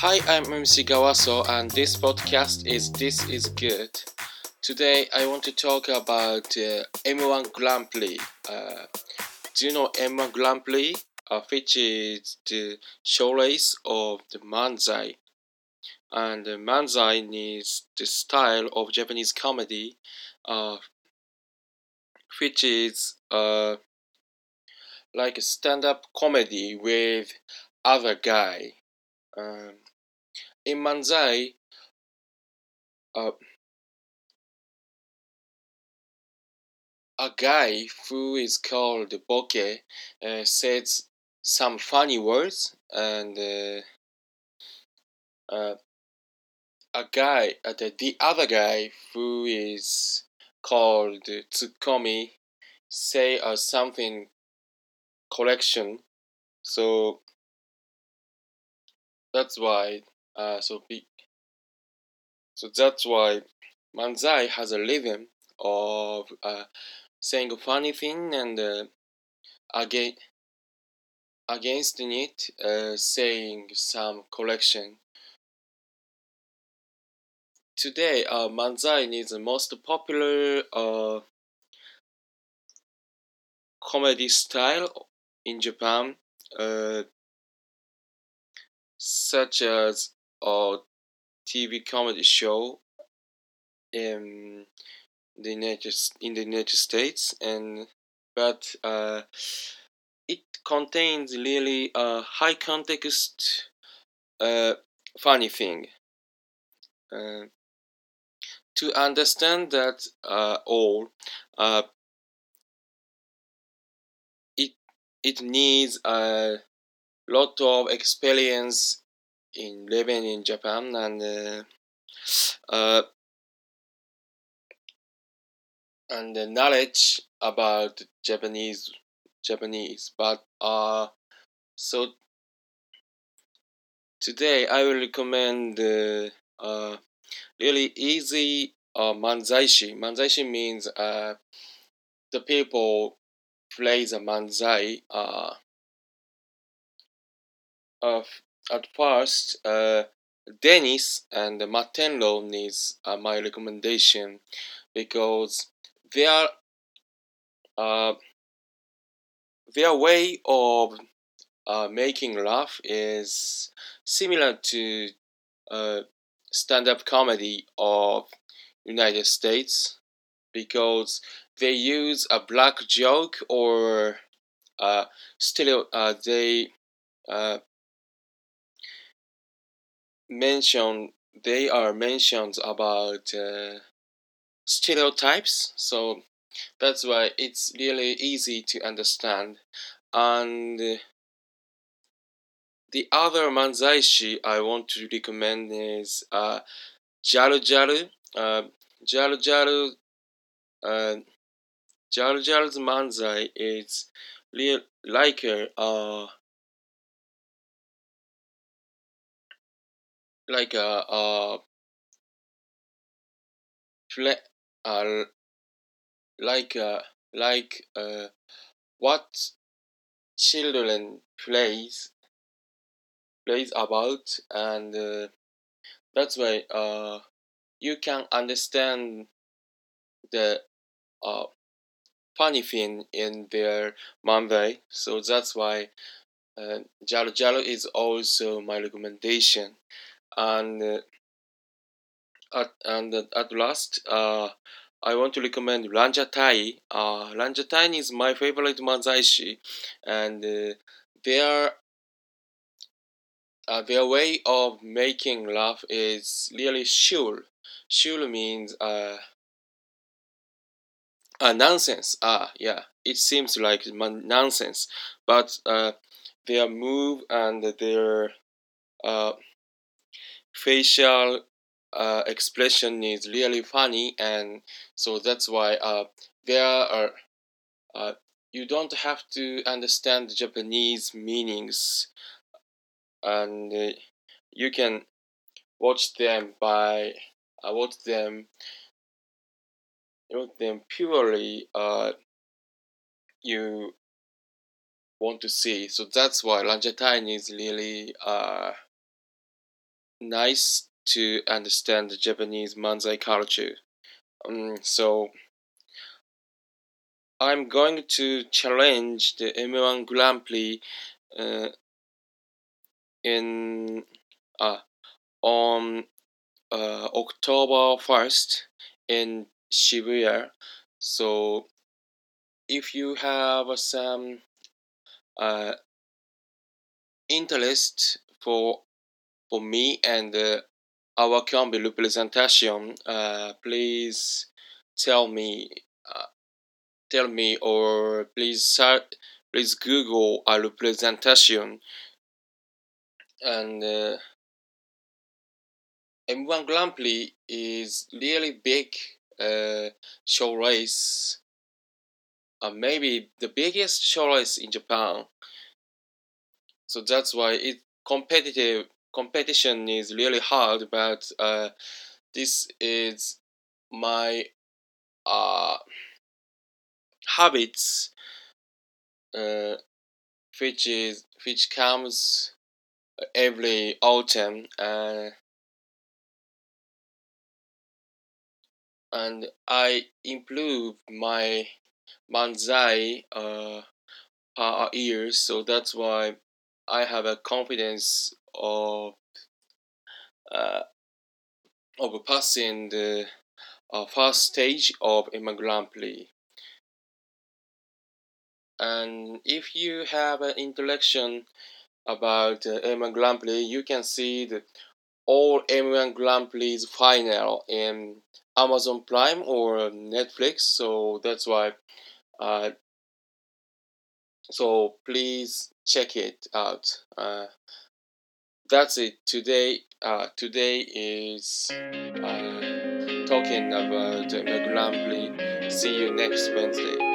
Hi, I'm MC Gawaso, and this podcast is This Is Good. Today, I want to talk about uh, M1 Grand Prix. Uh, do you know M1 Grand Prix, uh, which is the show race of the Manzai? And uh, Manzai is the style of Japanese comedy, uh, which is uh, like a stand-up comedy with other guy. Um, in Manzai, uh, a guy who is called Boke uh, says some funny words, and uh, uh, a guy, uh, the, the other guy who is called Tsukkomi say uh, something collection. So that's why uh, so big. So that's why Manzai has a rhythm of uh, saying a funny thing and uh, again against it uh, saying some correction. Today, uh, Manzai is the most popular uh, comedy style in Japan, uh, such as a TV comedy show in the United in the United States, and but uh, it contains really a high context uh, funny thing. Uh, to understand that uh, all, uh, it it needs a lot of experience in living in Japan and uh, uh, and the knowledge about Japanese Japanese. But uh, so today I will recommend uh, uh, really easy uh, manzaishi. Manzaishi means uh, the people play the manzai. Uh, uh, at first, uh, Denisu and Matenrou needs uh, my recommendation because their uh, their way of uh, making laugh is similar to uh, stand-up comedy of United States because they use a black joke or uh, still uh, they uh, mention they are mentioned about uh, stereotypes. So that's why it's really easy to understand. And the other manzaishi I want to recommend is uh, Jaru Jaru. Uh, Jaru Jaru, uh, Jaru Jaru's manzai is real like a uh, like a uh, play, uh, like uh, like uh, what children plays plays about and uh, that's why uh, you can understand the uh, funny thing in their manzai so that's why uh, Jaru Jaru is also my recommendation and uh, at, and at last uh, I want to recommend Ranjatai. Uh, Ranjatai is my favorite manzaishi, and uh, their uh, their way of making laugh is really sure. Sure means uh, uh, nonsense. Ah, yeah, it seems like nonsense, but uh, their move and their uh, facial uh, expression is really funny and so that's why uh, there are uh, you don't have to understand Japanese meanings and uh, you can watch them by uh, watch them know then purely uh you want to see. So that's why Ranjatai is really uh nice to understand the Japanese manzai culture. Um, so I'm going to challenge the M1 Grand Prix uh, in uh, on uh, October 1st in Shibuya. So if you have some uh, interest for for me and uh, our company representation, uh, please tell me uh, tell me or please please Google a representation and uh, M1 Grand Prix is really big uh, show race. Uh, maybe the biggest show race in Japan. So that's why it competitive competition is really hard. But uh, this is my uh, habits, uh, which is which comes every autumn. Uh, and I improve my manzai uh, per year, so that's why I have a confidence of uh, of passing the uh, first stage of M1 Grand Prix. And if you have an introduction about uh, M1 Grand Prix, you can see the all M1 Grand Prix final in Amazon Prime or Netflix. So that's why. Uh, so please check it out. Uh, that's it. Today, uh, today is uh, talking about the Grand Prix. See you next Wednesday.